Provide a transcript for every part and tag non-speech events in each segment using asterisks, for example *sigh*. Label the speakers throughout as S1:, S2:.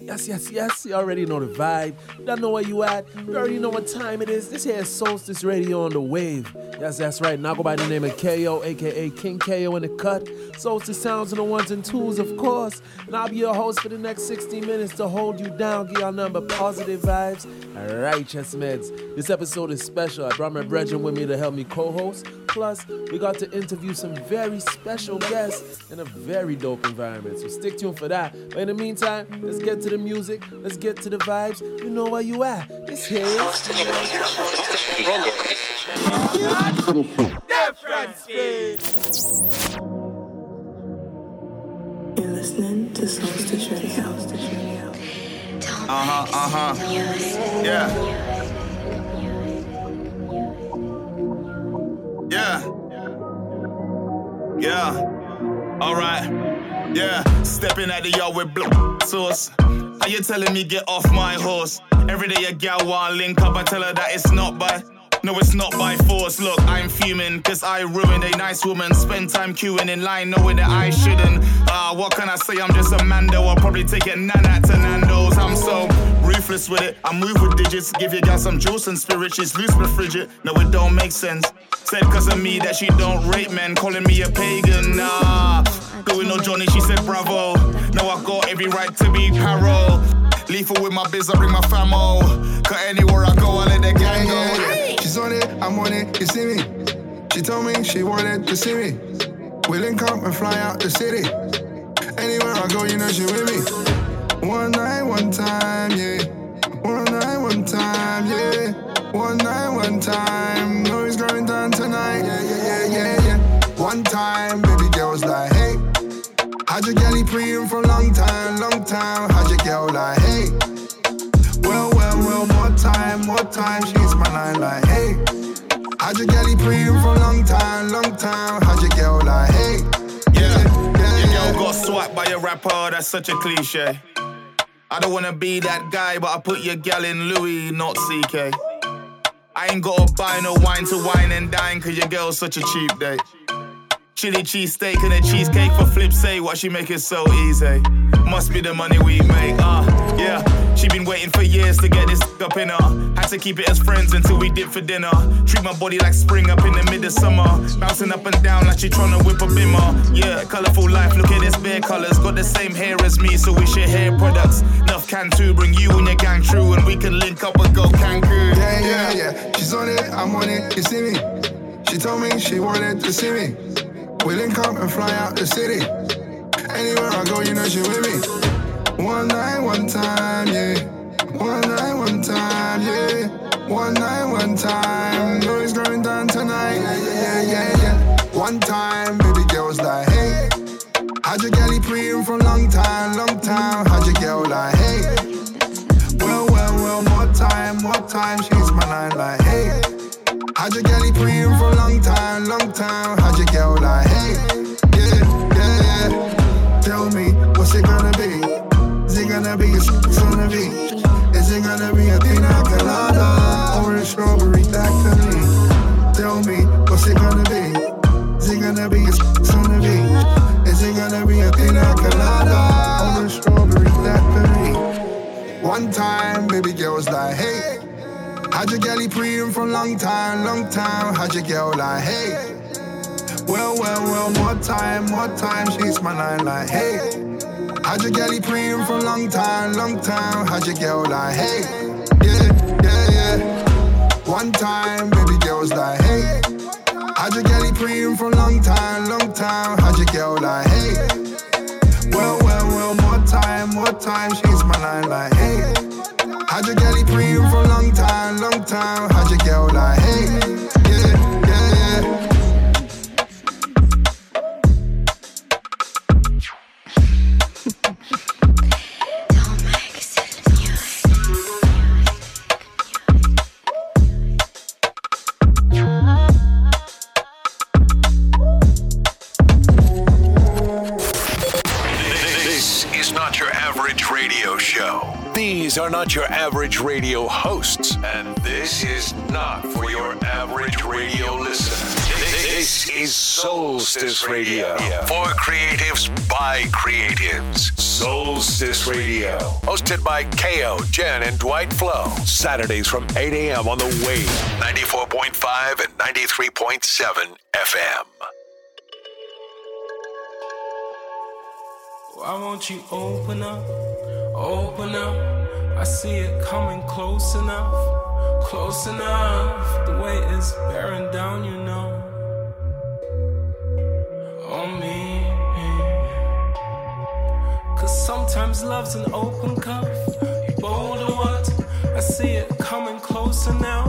S1: Yes, yes, yes. You already know the vibe. You don't know where you at. You already know what time it is. This here is Soulstice Radio on the wave. Yes, that's right. Now go by the name of Kayo, aka King Kayo in the cut. Soulstice sounds on the ones and twos, of course. And I'll be your host for the next 60 minutes to hold you down, give y'all number positive vibes, and righteous meds. This episode is special. I brought my brethren with me to help me co-host. Plus, we got to interview some very special guests in a very dope environment. So stick tuned for that. But in the meantime, let's get to the music. Let's get to the vibes. You know where you at. This here is
S2: You're listening to Soulstice Radio.
S3: Uh huh, uh huh. Yeah. Yeah. Yeah. Alright. Yeah. Stepping at the yard with blood sauce. Are you telling me get off my horse? Every day a gal want link up, I tell her that it's not by. No, it's not by force. Look, I'm fuming, cause I ruined a nice woman. Spend time queuing in line, knowing that I shouldn't. Ah, what can I say? I'm just a Mando. I'll probably take it Nana to Nando's. I'm so ruthless with it. I move with digits, give your gal some juice and spirit. She's loose but frigid. No, it don't make sense. Said cause of me that she don't rate men, calling me a pagan. Nah, doing no Johnny, she said bravo. No, I got every right to be paro. Lethal with my biz, I bring my famo. Cause anywhere I go, I let the gang go.
S4: She's on it, I'm on it, you see me. She told me she wanted to see me. We link up and fly out the city. Anywhere I go, you know she with me. One night, one time, yeah. One night, one time, yeah. One night, one time. Know it's going down tonight, yeah, yeah, yeah, yeah, yeah. One time, baby girl's like, hey. How'd your galley pre for a long time, long time? How'd your girl like, hey? Well, well, well, more time, more time. She's my line like, hey. How'd your galley pre for a long time, long time? How'd your girl like, hey?
S3: Yeah,
S4: yeah,
S3: your girl got swiped by a rapper, that's such a cliche. I don't wanna be that guy, but I put your gal in Louis, not CK. I ain't gotta buy no wine to wine and dine, cause your girl's such a cheap date. Chili cheese steak and a cheesecake for flip say why she make it so easy. Must be the money we make, uh, yeah. She been waiting for years to get this up in her. Had to keep it as friends until we dip for dinner. Treat my body like spring up in the mid of summer. Bouncing up and down like she tryna whip a bimmer. Yeah, colorful life, look at this bare colors. Got the same hair as me, so we share hair products. Enough can to bring you and your gang true, and we can link up and go Cancun.
S4: Yeah, yeah, yeah. She's on it, I'm on it, you see me. She told me she wanted to see me. We link up and fly out the city. Anywhere I go, you know she with me. One night, one time, yeah. One night, one time, yeah. One night, one time. Know it's going down tonight. Yeah, yeah, yeah, yeah. One time, baby girl's like, hey. How'd your galley pre for a long time, long time? How'd your girl like, hey? Well, well, well, more time, more time. She's my line like, hey. How'd your galley pre for a long time, long time? How'd your girl like, hey? Yeah, yeah, yeah. Tell me, what's it gonna be? Gonna be a the beach? Is it gonna be a pina colada or a strawberry daiquiri? Tell me, what's it gonna be? Is it gonna be a the beach? Is it gonna be a pina colada or a strawberry daiquiri? One time, baby girl was like, hey. How'd your galley pre for long time, long time? How'd your girl like, hey? Well, well, well, more time, more time. She's my line like, hey. How'd your galley pre for long time, long time? How'd your girl like, hey? Yeah, yeah, yeah. One time, baby girl was like, hey. How'd your galley pre for long time, long time? How'd your girl like, hey? Well, well, well, more time, more time. She's my line like, hey. How'd your galley pre for long time, long time? How'd your girl like, hey?
S5: Not your average radio hosts, and this is not for your average radio listener. This is Soulstice Radio for creatives by creatives. Soulstice Radio, hosted by Kayo, Gen, and Dwight Flo. Saturdays from 8 a.m. on the Wave, 94.5 and 93.7 FM.
S6: Why won't you open up, open up? I see it coming close enough, close enough. The weight is bearing down, you know, on me. Cause sometimes love's an open cuff. You bold or what? I see it coming closer now.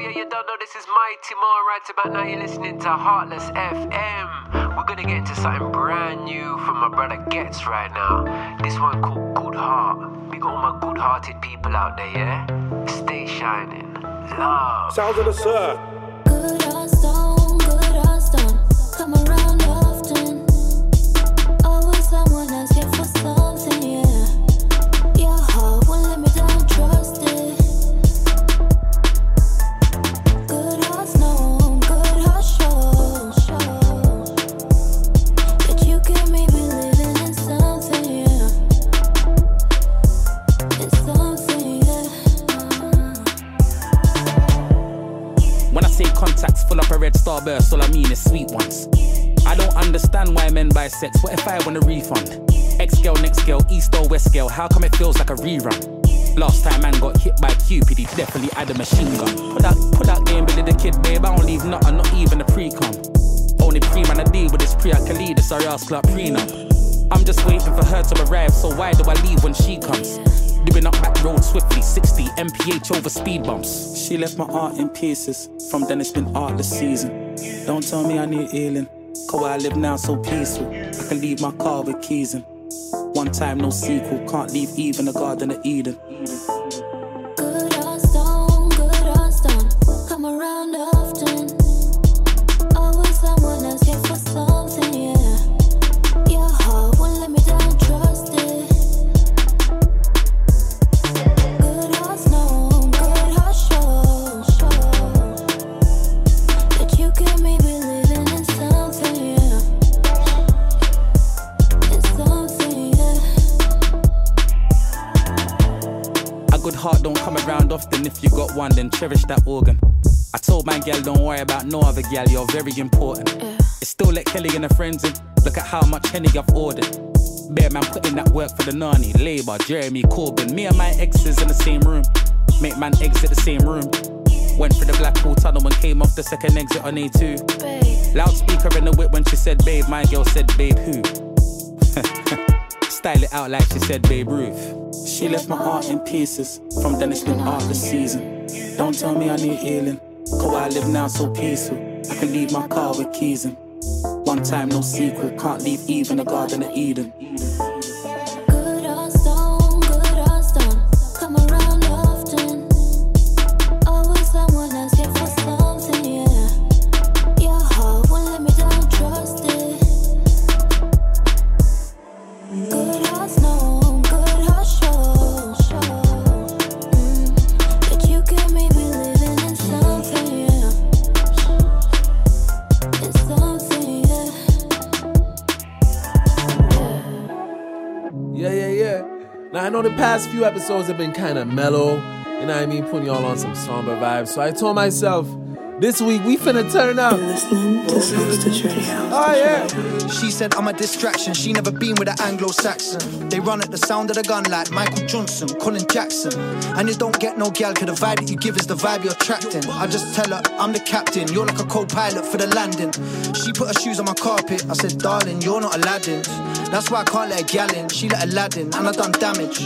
S6: Yeah, you
S7: don't know this is Mighty More. Right about now, you're listening to Heartless FM. We're gonna get into something brand new from my brother Ghetts right now. This one called Good Heart. Big all my good hearted people out there, yeah? Stay shining. Love.
S8: Sounds of the surf.
S9: What if I want a refund? X girl, next girl, east or west girl. How come it feels like a rerun? Last time man got hit by Cupid, he definitely had a machine gun. Put that, put that game, Billy the kid, babe. I don't leave nothing, not even a pre-com. Only pre man I deal with is pre I can lead or else club prenup. I'm just waiting for her to arrive, so why do I leave when she comes? Doing up back road swiftly, 60 mph over speed bumps. She left my art in pieces. From then it's been artless season. Don't tell me I need healing. Cause where I live now so peaceful. I can leave my car with keys in. One time, no sequel. Can't leave even the Garden of Eden. Cherish that organ. I told my gal, don't worry about no other gal, you're very important. It's still let Kelly and her friends in. Look at how much Henny I've ordered. Bear man putting that work for the Nani, Labour, Jeremy Corbyn. Me and my exes in the same room. Make man exit the same room. Went through the Blackwall tunnel and came off the second exit on A2. Loudspeaker in the whip when she said babe, my girl said babe who? *laughs* Style it out like she said babe Ruth. She left my heart in pieces from Dennis it's been art this season. Don't tell me I need healing, cause I live now so peaceful. I can leave my car with keys in. One time, no secret, can't leave even the Garden of Eden.
S1: Few episodes have been kind of mellow, you know what I mean, putting y'all on some somber vibes. So I told myself, this week we finna turn up. Oh yeah.
S10: She said I'm a distraction. She never been with an Anglo-Saxon. They run at the sound of the gun like Michael Johnson, Colin Jackson. And you don't get no gal, cause the vibe that you give is the vibe you're attracting. I just tell her I'm the captain. You're like a co-pilot for the landing. She put her shoes on my carpet. I said, darling, you're not Aladdin. That's why I can't let a gal in. She let Aladdin, and I done damage.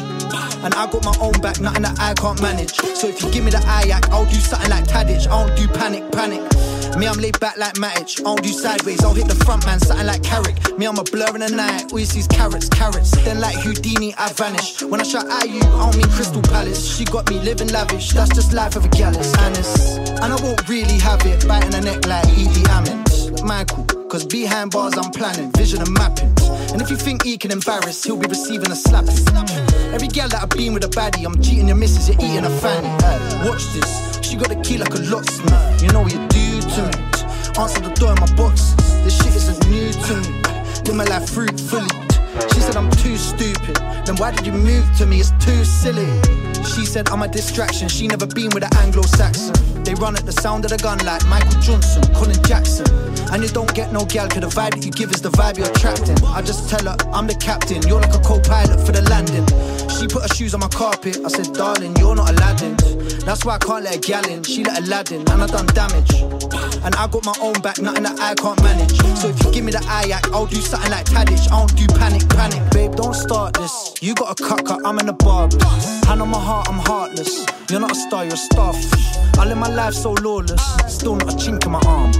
S10: And I got my own back, nothing that I can't manage. So if you give me the act, I'll do something like Tadic. I don't do panic, panic. Me, I'm laid back like Matic. I don't do sideways, I'll hit the front man, something like Carrick. Me, I'm a blur in the night. All you see is carrots, carrots. Then like Houdini, I vanish. When I shout at you, I don't mean Crystal Palace. She got me living lavish. That's just life of a gallus, Anis. And I won't really have it, biting her neck like Idi Amin. Michael, cause behind bars I'm planning, vision and mapping. And if you think he can embarrass, he'll be receiving a slap. Every girl that I've been with a baddie, I'm cheating your missus, you're eating a fanny. Watch this, she got the key like a locksmith. You know what you do to me. Answer the door in my box. This shit isn't new to me. Live my life fruitfully. She said I'm too stupid. Then why did you move to me? It's too silly. She said I'm a distraction. She never been with an Anglo-Saxon. They run at the sound of the gun like Michael Johnson, Colin Jackson. And you don't get no gal, cause the vibe that you give is the vibe you're attracting. I just tell her I'm the captain. You're like a co-pilot for the landing. She put her shoes on my carpet. I said, darling, you're not Aladdin. That's why I can't let a gal in. She let Aladdin, and I done damage. And I got my own back, nothing that I can't manage. So if you give me the eye act, I'll do something like Tadic. I don't do panic, panic. Babe, don't start this. You got a cut, I'm in the barber. Hand on my heart, I'm heartless. You're not a star, you're a starfish. I live my life so lawless, still not a chink in my arm.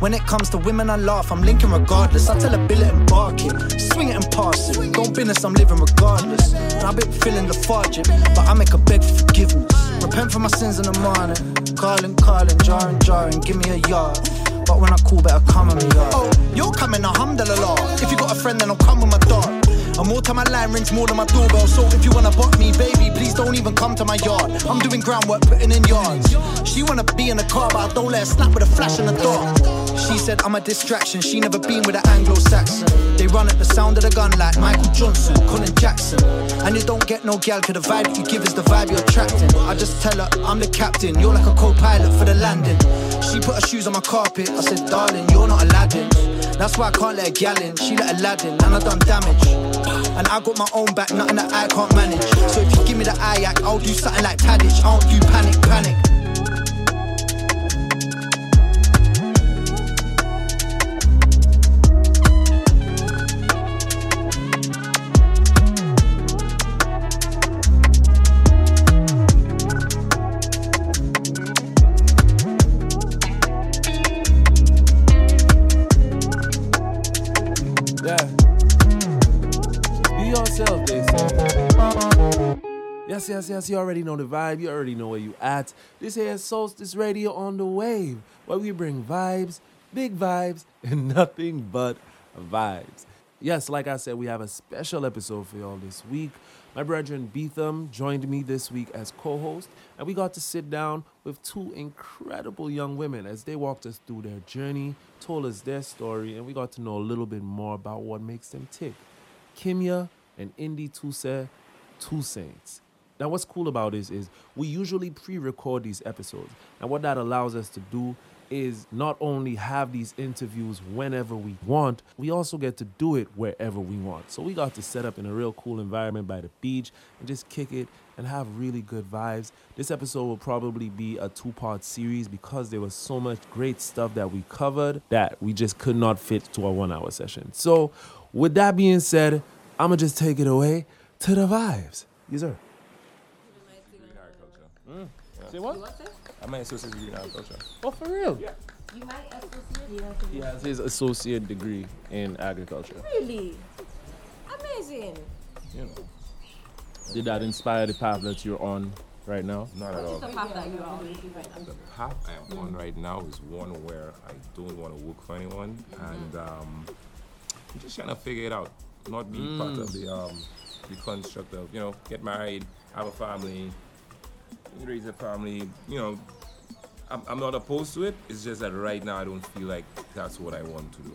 S10: When it comes to women, I laugh, I'm linking regardless. I tell a billet and bark it, swing it and pass it. Don't business, I'm living regardless. And I've been feeling lethargic, but I make a beg for forgiveness. Repent for my sins in the morning. Calling, calling, jarring, jarring, give me a yard. But when I call, better come on me yard. Oh, you're coming, alhamdulillah. If you got a friend, then I'll come with my dog. And more time my line rings more than my doorbell. So if you wanna bot me, baby, please don't even come to my yard. I'm doing groundwork, putting in yards. She wanna be in the car, but I don't let her snap with a flash in the door. She said I'm a distraction. She never been with an Anglo-Saxon. They run at the sound of the gun like Michael Johnson, Colin Jackson. And you don't get no gal, cause the vibe you give is the vibe you're attracting. I just tell her I'm the captain. You're like a co-pilot for the landing. She put her shoes on my carpet. I said, darling, you're not Aladdin. That's why I can't let a gal in. She let Aladdin, and I done damage. And I got my own back, nothing that I can't manage. So if you give me the eye I'll do something like Tadic. I don't do panic, panic.
S1: Yes, yes, yes. You already know the vibe. You already know where you at. This here is Soulstice Radio on the wave, where we bring vibes, big vibes, *laughs* and nothing but vibes. Yes, like I said, we have a special episode for y'all this week. My brethren Beetham joined me this week as co-host, and we got to sit down with two incredible young women as they walked us through their journey, told us their story, and we got to know a little bit more about what makes them tick. Kimya and Indy Tuse, Twossaints. Now, what's cool about this is we usually pre-record these episodes, and what that allows us to do is not only have these interviews whenever we want, we also get to do it wherever we want. So we got to set up in a real cool environment by the beach and just kick it and have really good vibes. This episode will probably be a two-part series because there was so much great stuff that we covered that we just could not fit to a one-hour session. So, with that being said, I'm gonna just take it away to the vibes. Yes, sir. Say what?
S11: I might associate degree in agriculture.
S1: Oh, for real?
S11: Yeah.
S12: You might associate.
S1: He has his associate degree in agriculture.
S12: Really? Amazing.
S11: You know,
S1: Did that inspire the path that you're on right now?
S11: not at all.
S12: The path that you are on.
S11: The path I am on right now is one where I don't want to work for anyone, and um, I'm just trying to figure it out. Not be part of the um, the construct of you know get married, have a family, raise a family. You know, I'm, I'm not opposed to it. It's just that right now I don't feel like that's what I want to do.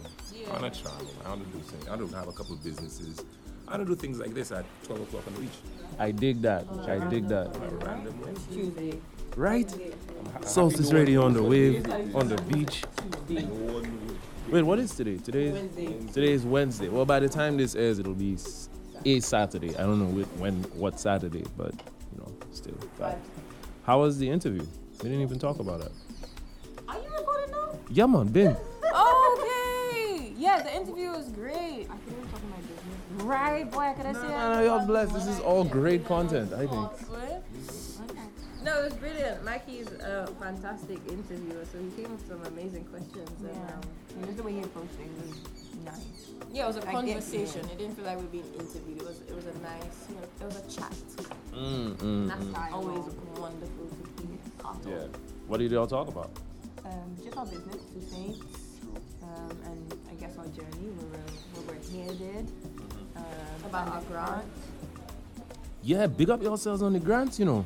S11: I want to travel. I want to do things. I want to have a couple of businesses. I want to do things like this at 12 o'clock on the beach.
S1: I dig that. I dig that.
S11: Random way.
S1: Right?
S11: happy
S1: Soulstice
S11: no one
S1: Radio on the wave, on the beach.
S11: No one would
S1: Wait, what is today? Today is Wednesday. today is Wednesday. Well, by the time this airs, it'll be s- a Saturday. I don't know which, when, what Saturday, but you know, still. But how was the interview? We didn't even talk about that.
S12: Are you recording now?
S1: Yeah, man, Ben.
S12: Okay. Yeah, the interview was great. I couldn't talk my business. Right, boy, I could I say
S1: No, no, you're blessed. This is all great content, I think.
S12: No, it was brilliant. Mikey's a fantastic interviewer, so he came with some amazing questions. And, um,
S13: And just the way he approached it was nice.
S12: yeah, it was a
S13: I
S12: conversation. It didn't feel like we were being interviewed. It was it was a nice, you know, it was a chat.
S1: Mm, mm,
S12: That's
S1: mm.
S12: always wonderful to be. Part of.
S1: Yeah. What did y'all talk about?
S13: Um, just our business, Twossaints, um, and I guess our journey, where we're, where we're headed. Um,
S12: About our grant.
S1: Yeah, big up yourselves on the grants, you know.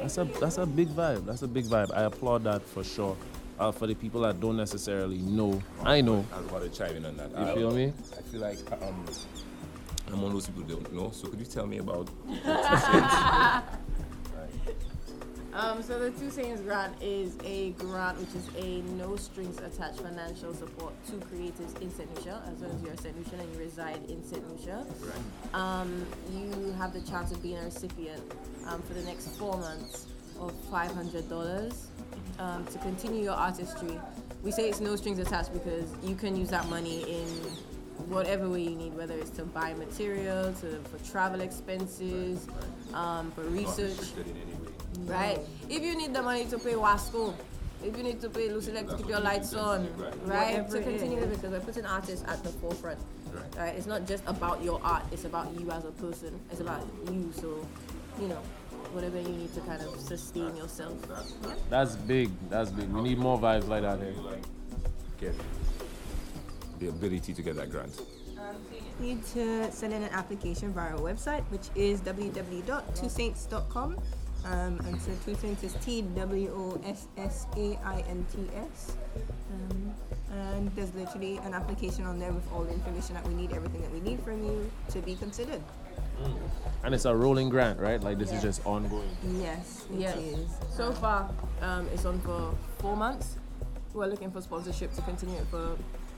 S1: That's a that's a big vibe. That's a big vibe. I applaud that for sure. Uh, for the people that don't necessarily know, I know.
S11: I was about to chime in on that.
S1: You
S11: I-
S1: feel me?
S11: I feel like um, I'm one of those people who don't know. So could you tell me about? *laughs*
S12: Um, so the Twossaints grant is a grant which is a no strings attached financial support to creatives in St. Lucia, as long as you're St. Lucian and you reside in St. Lucia. Um, you have the chance of being a recipient um, for the next four months of $500 um, to continue your artistry. We say it's no strings attached because you can use that money in whatever way you need, whether it's to buy material, to for travel expenses, um, for research. Right. If you need the money to pay Wasco, if you need to pay LUCELEC to keep your lights on, right?
S13: Whatever
S12: to continue
S13: is.
S12: because we're putting artists at the forefront. Right. It's not just about your art, it's about you as a person. It's about you. So, you know, whatever you need to kind of sustain yourself. Yeah.
S1: That's big. That's big. We need more vibes like that here.
S11: Get the ability to get that grant.
S13: You need to send in an application via our website, which is www.twossaints.com. Um, and so Twossaints is T W O S S A I N T S. Um, and there's literally an application on there with all the information that we need, everything that we need from you to be considered.
S1: And it's a rolling grant, right? Like this is just ongoing.
S13: Yes, it
S12: Yes.
S13: is.
S12: So far, um, it's on for four months. We're looking for sponsorship to continue it for,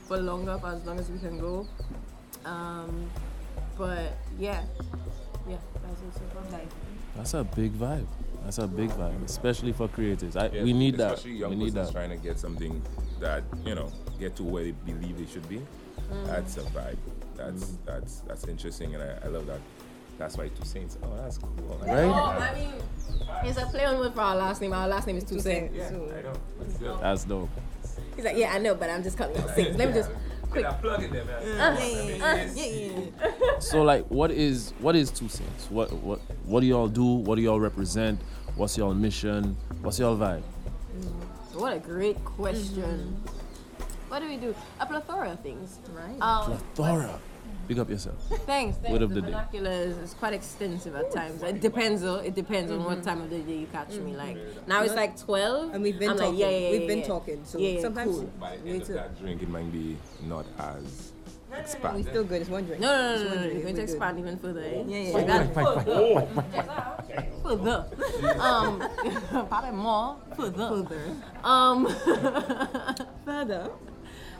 S12: for longer, for as long as we can go. Um, but yeah, yeah, that's it so far.
S1: That's a big vibe. That's a big vibe, especially for creators. I,
S11: Yeah,
S1: we need that.
S11: Especially young
S1: We need
S11: persons
S1: that.
S11: trying to get something that you know get to where they believe they should be.
S12: Mm.
S11: That's a vibe. That's that's that's interesting, and I, I love that. That's why Twossaints. Oh, that's cool.
S1: Oh, right?
S12: Oh, I mean, it's a play on word for our last name. Our last name is Toussaint.
S11: Yeah,
S12: so-
S11: I know. That's good.
S1: That's dope.
S12: He's like, yeah, I know, but I'm just calling out Saints. Let me just quick.
S11: Plug in there, man. I mean, it's-
S1: So like, what is what is Twossaints? What what what do y'all do? What do y'all represent? What's y'all mission? What's y'all vibe?
S12: Mm, what a great question. Mm-hmm. What do we do? A plethora of things, right? Um,
S1: Plethora. Big up yourself.
S12: Thanks. thanks.
S1: Word of
S12: the
S1: the day.
S12: vernacular is, is quite extensive at times. It depends though. It depends on what time of the day you catch me. Like now it's like twelve,
S13: And we've been
S12: I'm
S13: talking.
S12: Like, yeah, yeah, yeah,
S13: we've been
S12: yeah.
S13: talking. So
S12: yeah, yeah,
S13: sometimes
S12: cool.
S11: By the
S13: me
S11: end of
S13: too.
S11: that drink, it might be not as
S13: We
S11: expanded.
S13: still good. It's one drink.
S12: No, no,
S13: It's
S12: no, no, no. You're going to
S13: We're good.
S12: even further. Eh?
S13: Yeah, yeah,
S12: So
S13: yeah. *laughs*
S12: that- *laughs* *laughs* further. um, pardon more. Further.
S13: Further.
S12: Um,
S13: Further.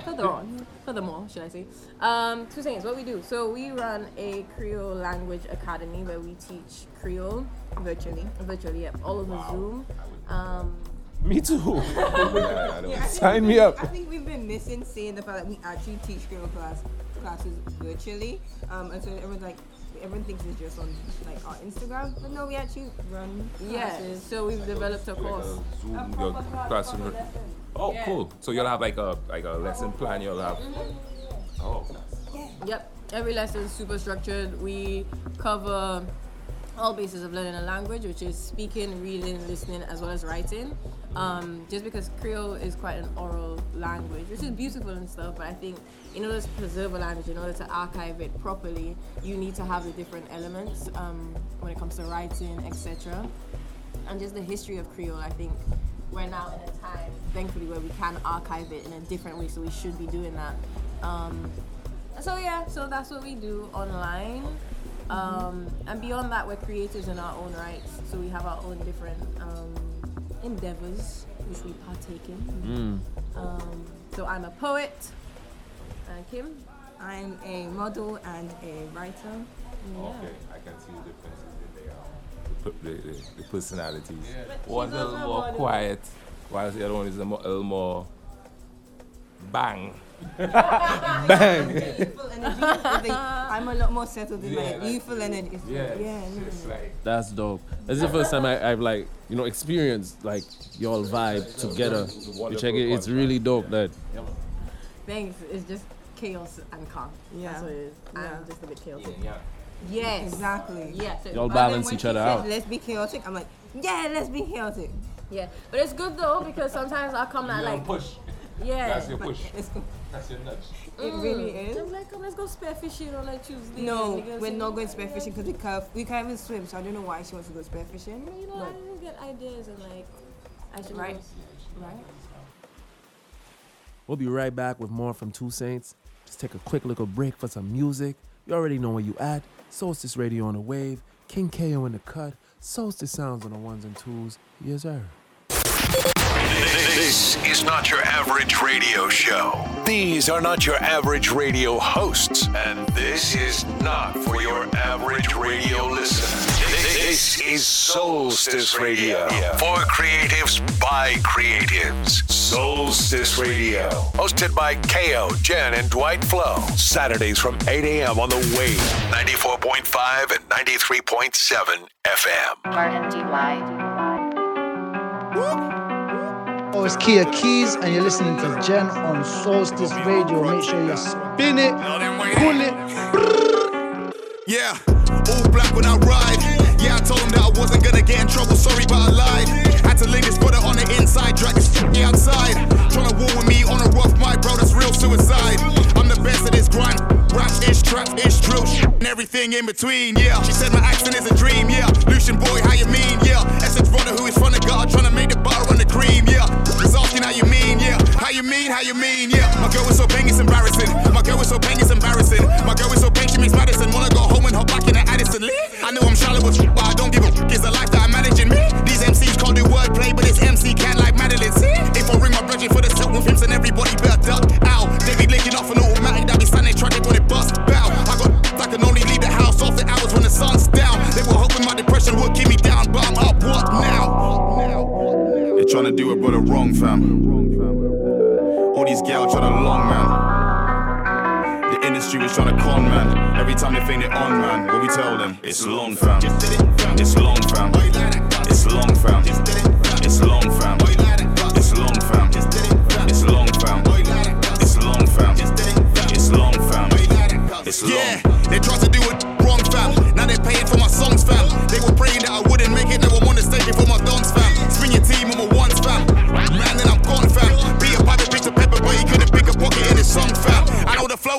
S12: Further on. Furthermore, should I say? Um, two things. What we do. So we run a Creole language academy where we teach Creole
S13: Virtually.
S12: virtually, yeah, all over Zoom. Um, *laughs*
S1: Me too. *laughs*
S11: Yeah,
S13: Yeah, *laughs*
S1: Sign me up.
S13: I think we've been missing saying the fact that we actually teach Creole class classes virtually, um, and so everyone's like, everyone thinks it's just on like our Instagram, but no, we actually run
S12: yeah,
S13: classes.
S12: so we've developed a
S11: like
S12: course.
S11: a Zoom your classroom. Oh, cool. So you'll have like a like a lesson plan. You'll have. Oh,
S12: Yep. Every lesson is super structured. We cover all bases of learning a language, which is speaking, reading, listening, as well as writing. Um, just because Creole is quite an oral language, which is beautiful and stuff, but I think in order to preserve a language, in order to archive it properly, you need to have the different elements um, when it comes to writing, etc. And just the history of Creole, I think we're now in a time, thankfully, where we can archive it in a different way, so we should be doing that. Um, so yeah, so that's what we do online. Um, and beyond that, we're creators in our own rights. So we have our own different um, endeavors which we partake in. Um, so I'm a poet. And Kim?
S13: I'm a model and a writer.
S11: okay. I can see the differences in the, the, the, the, the personalities. One's a little more quiet, whilst the other one is a, mo- a little more bang. *laughs*
S1: Bang.
S13: Youthful energy. I think I'm a lot more settled in
S11: Yeah,
S13: my
S11: like-
S13: youthful energy.
S11: Yeah,
S13: yeah.
S11: it's
S13: no,
S11: like
S1: That's dope. This is the first time I, I've like you know experienced like y'all vibe together. You check it. It's really dope. That
S12: Thanks. It's just chaos and calm.
S13: Yeah.
S12: That's what it is.
S13: Yeah.
S12: I'm just a bit chaotic.
S11: yeah.
S12: Yes.
S13: Exactly.
S12: Yeah. so-
S1: y'all balance each other out.
S13: Let's be chaotic. I'm like, yeah, let's be chaotic.
S12: Yeah. But it's good though because sometimes I'll come at like
S11: push.
S12: yeah.
S11: That's your push.
S13: Let's go.
S11: That's your nudge.
S13: It really
S12: Mm.
S13: is.
S12: I'm like, come, let's go spearfishing on a Tuesday.
S13: No, we're not going spearfishing because we can't, we can't even swim, so I don't know why she wants to go spearfishing.
S12: You know, I
S13: But
S12: don't get ideas and like, I should
S13: Right.
S12: go- Right.
S1: We'll be right back with more from Twossaints. Just take a quick little break for some music. You already know where you at. Soulstice Radio on the wave. King Kayo in the cut. Soulstice sounds on the ones and twos. Yes, sir.
S5: This is not your average radio show. These are not your average radio hosts. And this is not for your average radio listener. This is Soulstice Radio. For creatives by creatives. Soulstice Radio. Hosted by Kayo, Gen, and Dwight Flow. Saturdays from 8 a.m. on the Wave. 94.5 and 93.7 FM.
S14: Oh, it's Keeya Keys, and you're listening to Gen on Soulstice Radio. Make sure you spin it, pull it.
S3: Yeah, all black when I ride. Yeah, I told him that I wasn't gonna get in trouble, sorry, but I lied. Had to link this brother on the inside, drag this f- outside. Tryna war with me on a rough mic, bro, that's real suicide. I'm the best at this grind. Rap ish, trap ish, drill sh- and everything in between, yeah. She said my accent is a dream, yeah. Lucian boy, how you mean, yeah. Essex brother who is from the gutter, tryna make the butter on the cream, yeah. How you mean, yeah. How you mean, how you mean, yeah. My girl is so bang, it's embarrassing. My girl is so bang, it's embarrassing. My girl is so bang, she makes Madison. Wanna go home and hop back in the Addison I know I'm shallow but brother wrong, fam. All these gals trying to long, man. The industry was trying to con, man. Every time they think they're on, man. What we tell them? It's long, fam. It's long, fam. It's long, fam. It's long, fam. It's long, fam. It's long, fam. It's long, fam. It's long, fam. It's long. Yeah, they tried to do it wrong, fam. Now they're paying for my songs, fam. They were praying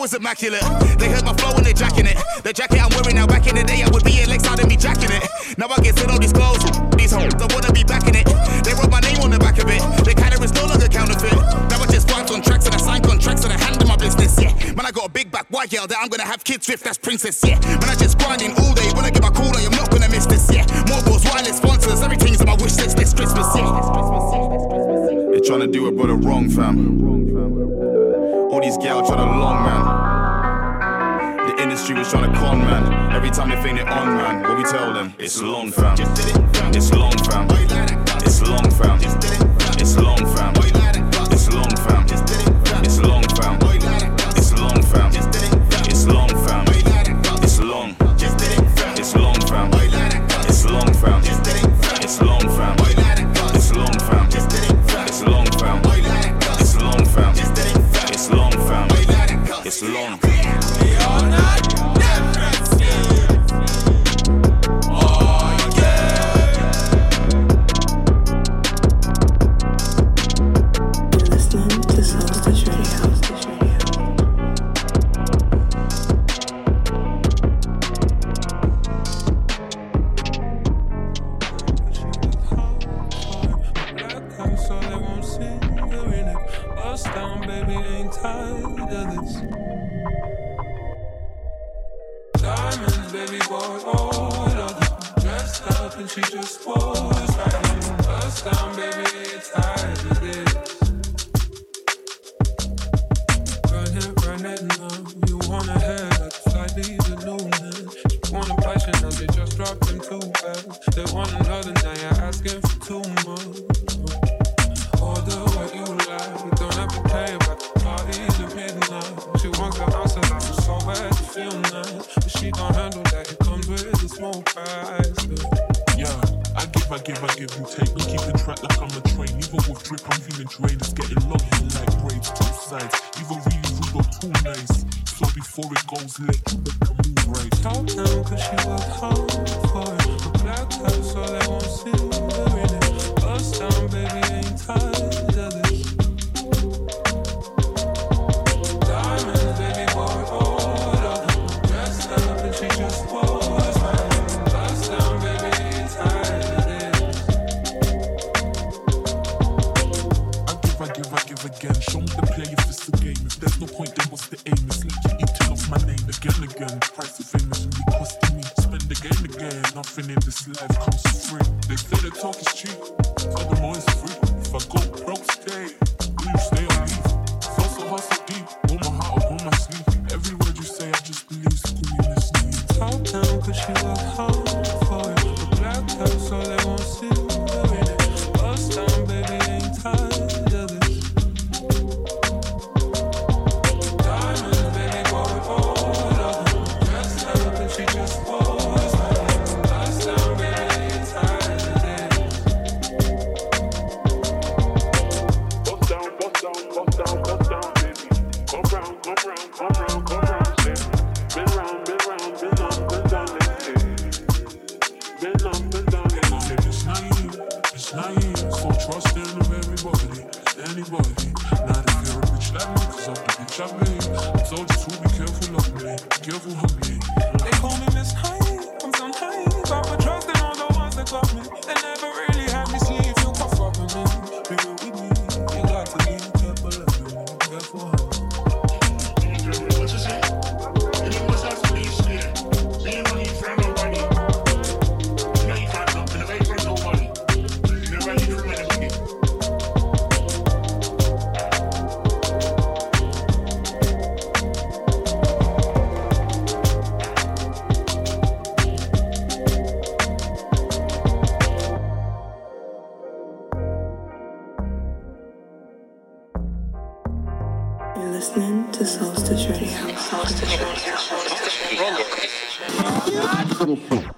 S3: was immaculate. They heard my flow and they jacking it. The jacket I'm wearing now, back in the day, I would be in Lexington and be jacking it. Now I get to know these clothes, these hoes, I wanna be back in it. They wrote my name on the back of it. The kinda is no longer counterfeit. Now I just worked on tracks and I signed contracts and I handle my business, yeah. Man, I got a big back, white yell that I'm gonna have kids with, that's princess, yeah. Man, I just grinding all day, when I get my call, I am not gonna miss this, yeah. More balls, wireless sponsors, everything's on my wish list this Christmas, yeah.
S15: They're trying to do it, but the wrong, fam. man. Every time they think they on, man, what we tell them? It's long, fam.
S16: Just did it, fam.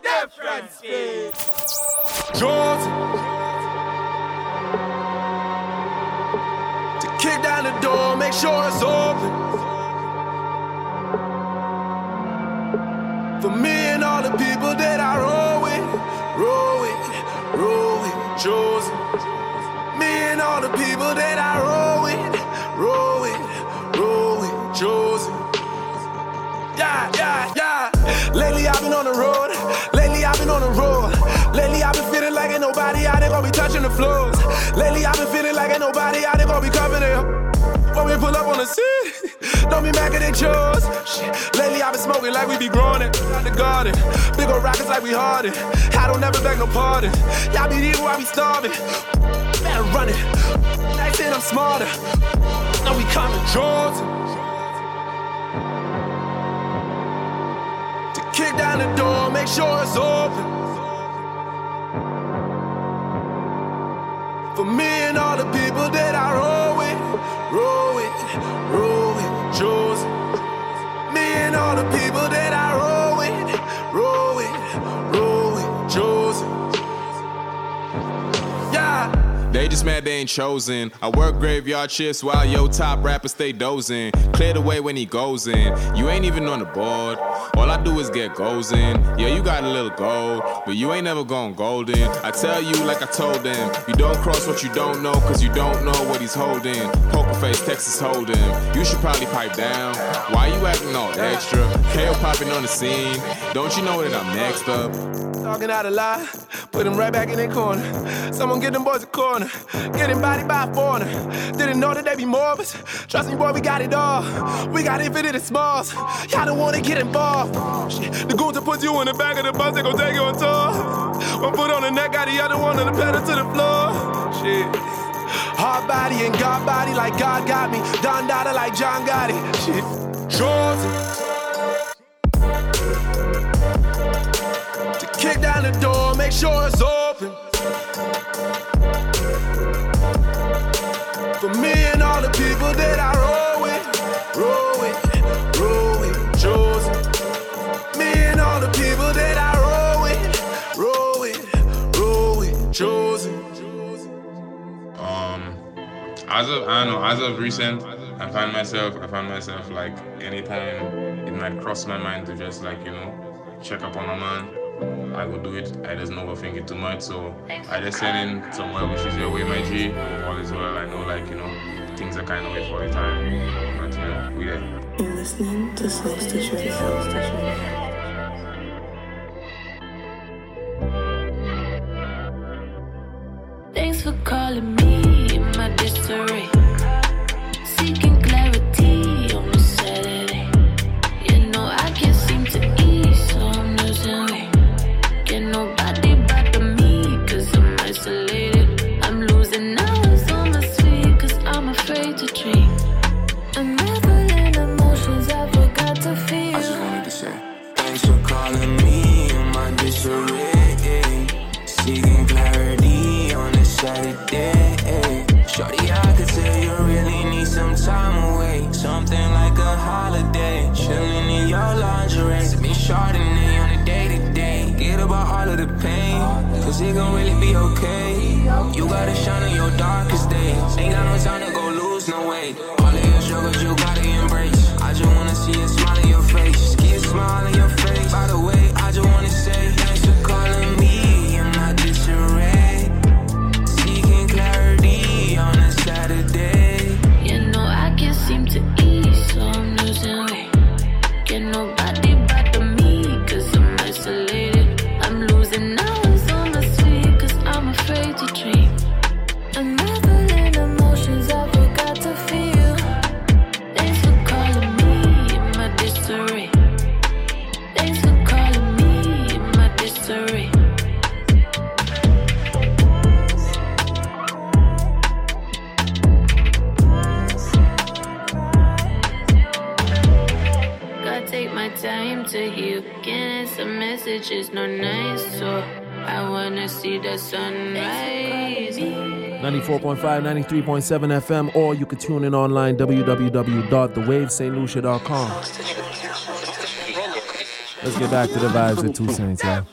S16: Different speed. George. To
S17: kick down the door, make sure it's open. For me and all the people that I roll with, roll with, roll with, George. Me and all the people that I Yeah, yeah. Lately I've been on the road. Lately I've been on the road. Lately I've been feeling like ain't nobody out there gonna be touching the floors. Lately I've been feeling like ain't nobody out there gonna be covering it. When we pull up on the scene, don't be mad at chores. Shit. Lately I've been smoking like we be growing it out the garden. Big old rockets like we hardened. I don't never beg no pardon. Y'all be eating while we starving. Better run it. I said I'm smarter. Now we coming Jordan. The door, make sure it's open.
S18: They just mad they ain't chosen. I work graveyard shifts while yo top rapper stay dozing. Clear the way when he goes in. You ain't even on the board. All I do is get goals in. Yeah, you got a little gold, but you ain't never gone golden. I tell you like I told them, you don't cross what you don't know, cause you don't know what he's holding. Poker face, Texas holding. You should probably pipe down. Why you acting all extra? Kayo popping on the scene. Don't you know that I'm next up?
S17: Talking out a lie, put him right back in their corner. Someone get them boys a corner, getting body by a foreigner. Didn't know that they be morbid. Trust me, boy, we got it all. We got infinite smalls. Y'all don't wanna get involved. Shit, the goons will put you in the back of the bus, they gon' take you on tour. One foot on the neck, got the other one on the pedal to the floor. Shit. Hard body and God body like God got me. Don Dada like John Gotti. Shit. Jordan. To kick down the door, make sure it's open. For me and all the people that I roll with, roll with, roll with, Joseph. Me and all the people that I roll with, roll with, roll with, Joseph.
S19: Um, as of I don't know, as of recent, I find myself, I find myself like anytime it might cross my mind to just like you know check up on a man, I will do it. I just never think it too much, so I just send in some well wishes your way, my G. All is well. I know like you know things are kind of wait for the time, but you know we there.
S5: You're listening to Soulstice Radio.
S8: Thanks for calling me in my disarray.
S20: Shorty, I could tell you really need some time away. Something like a holiday. Chilling in your lingerie. Sip me Chardonnay on a day to day. Get about all of the pain. Cause it gon' really be okay. You gotta shine on your darkest days. Ain't got no time to go lose no weight.
S1: 94.5, 93.7 FM, or you can tune in online www.thewavestlucia.com. Let's get back to the vibes at Twossaints, yeah.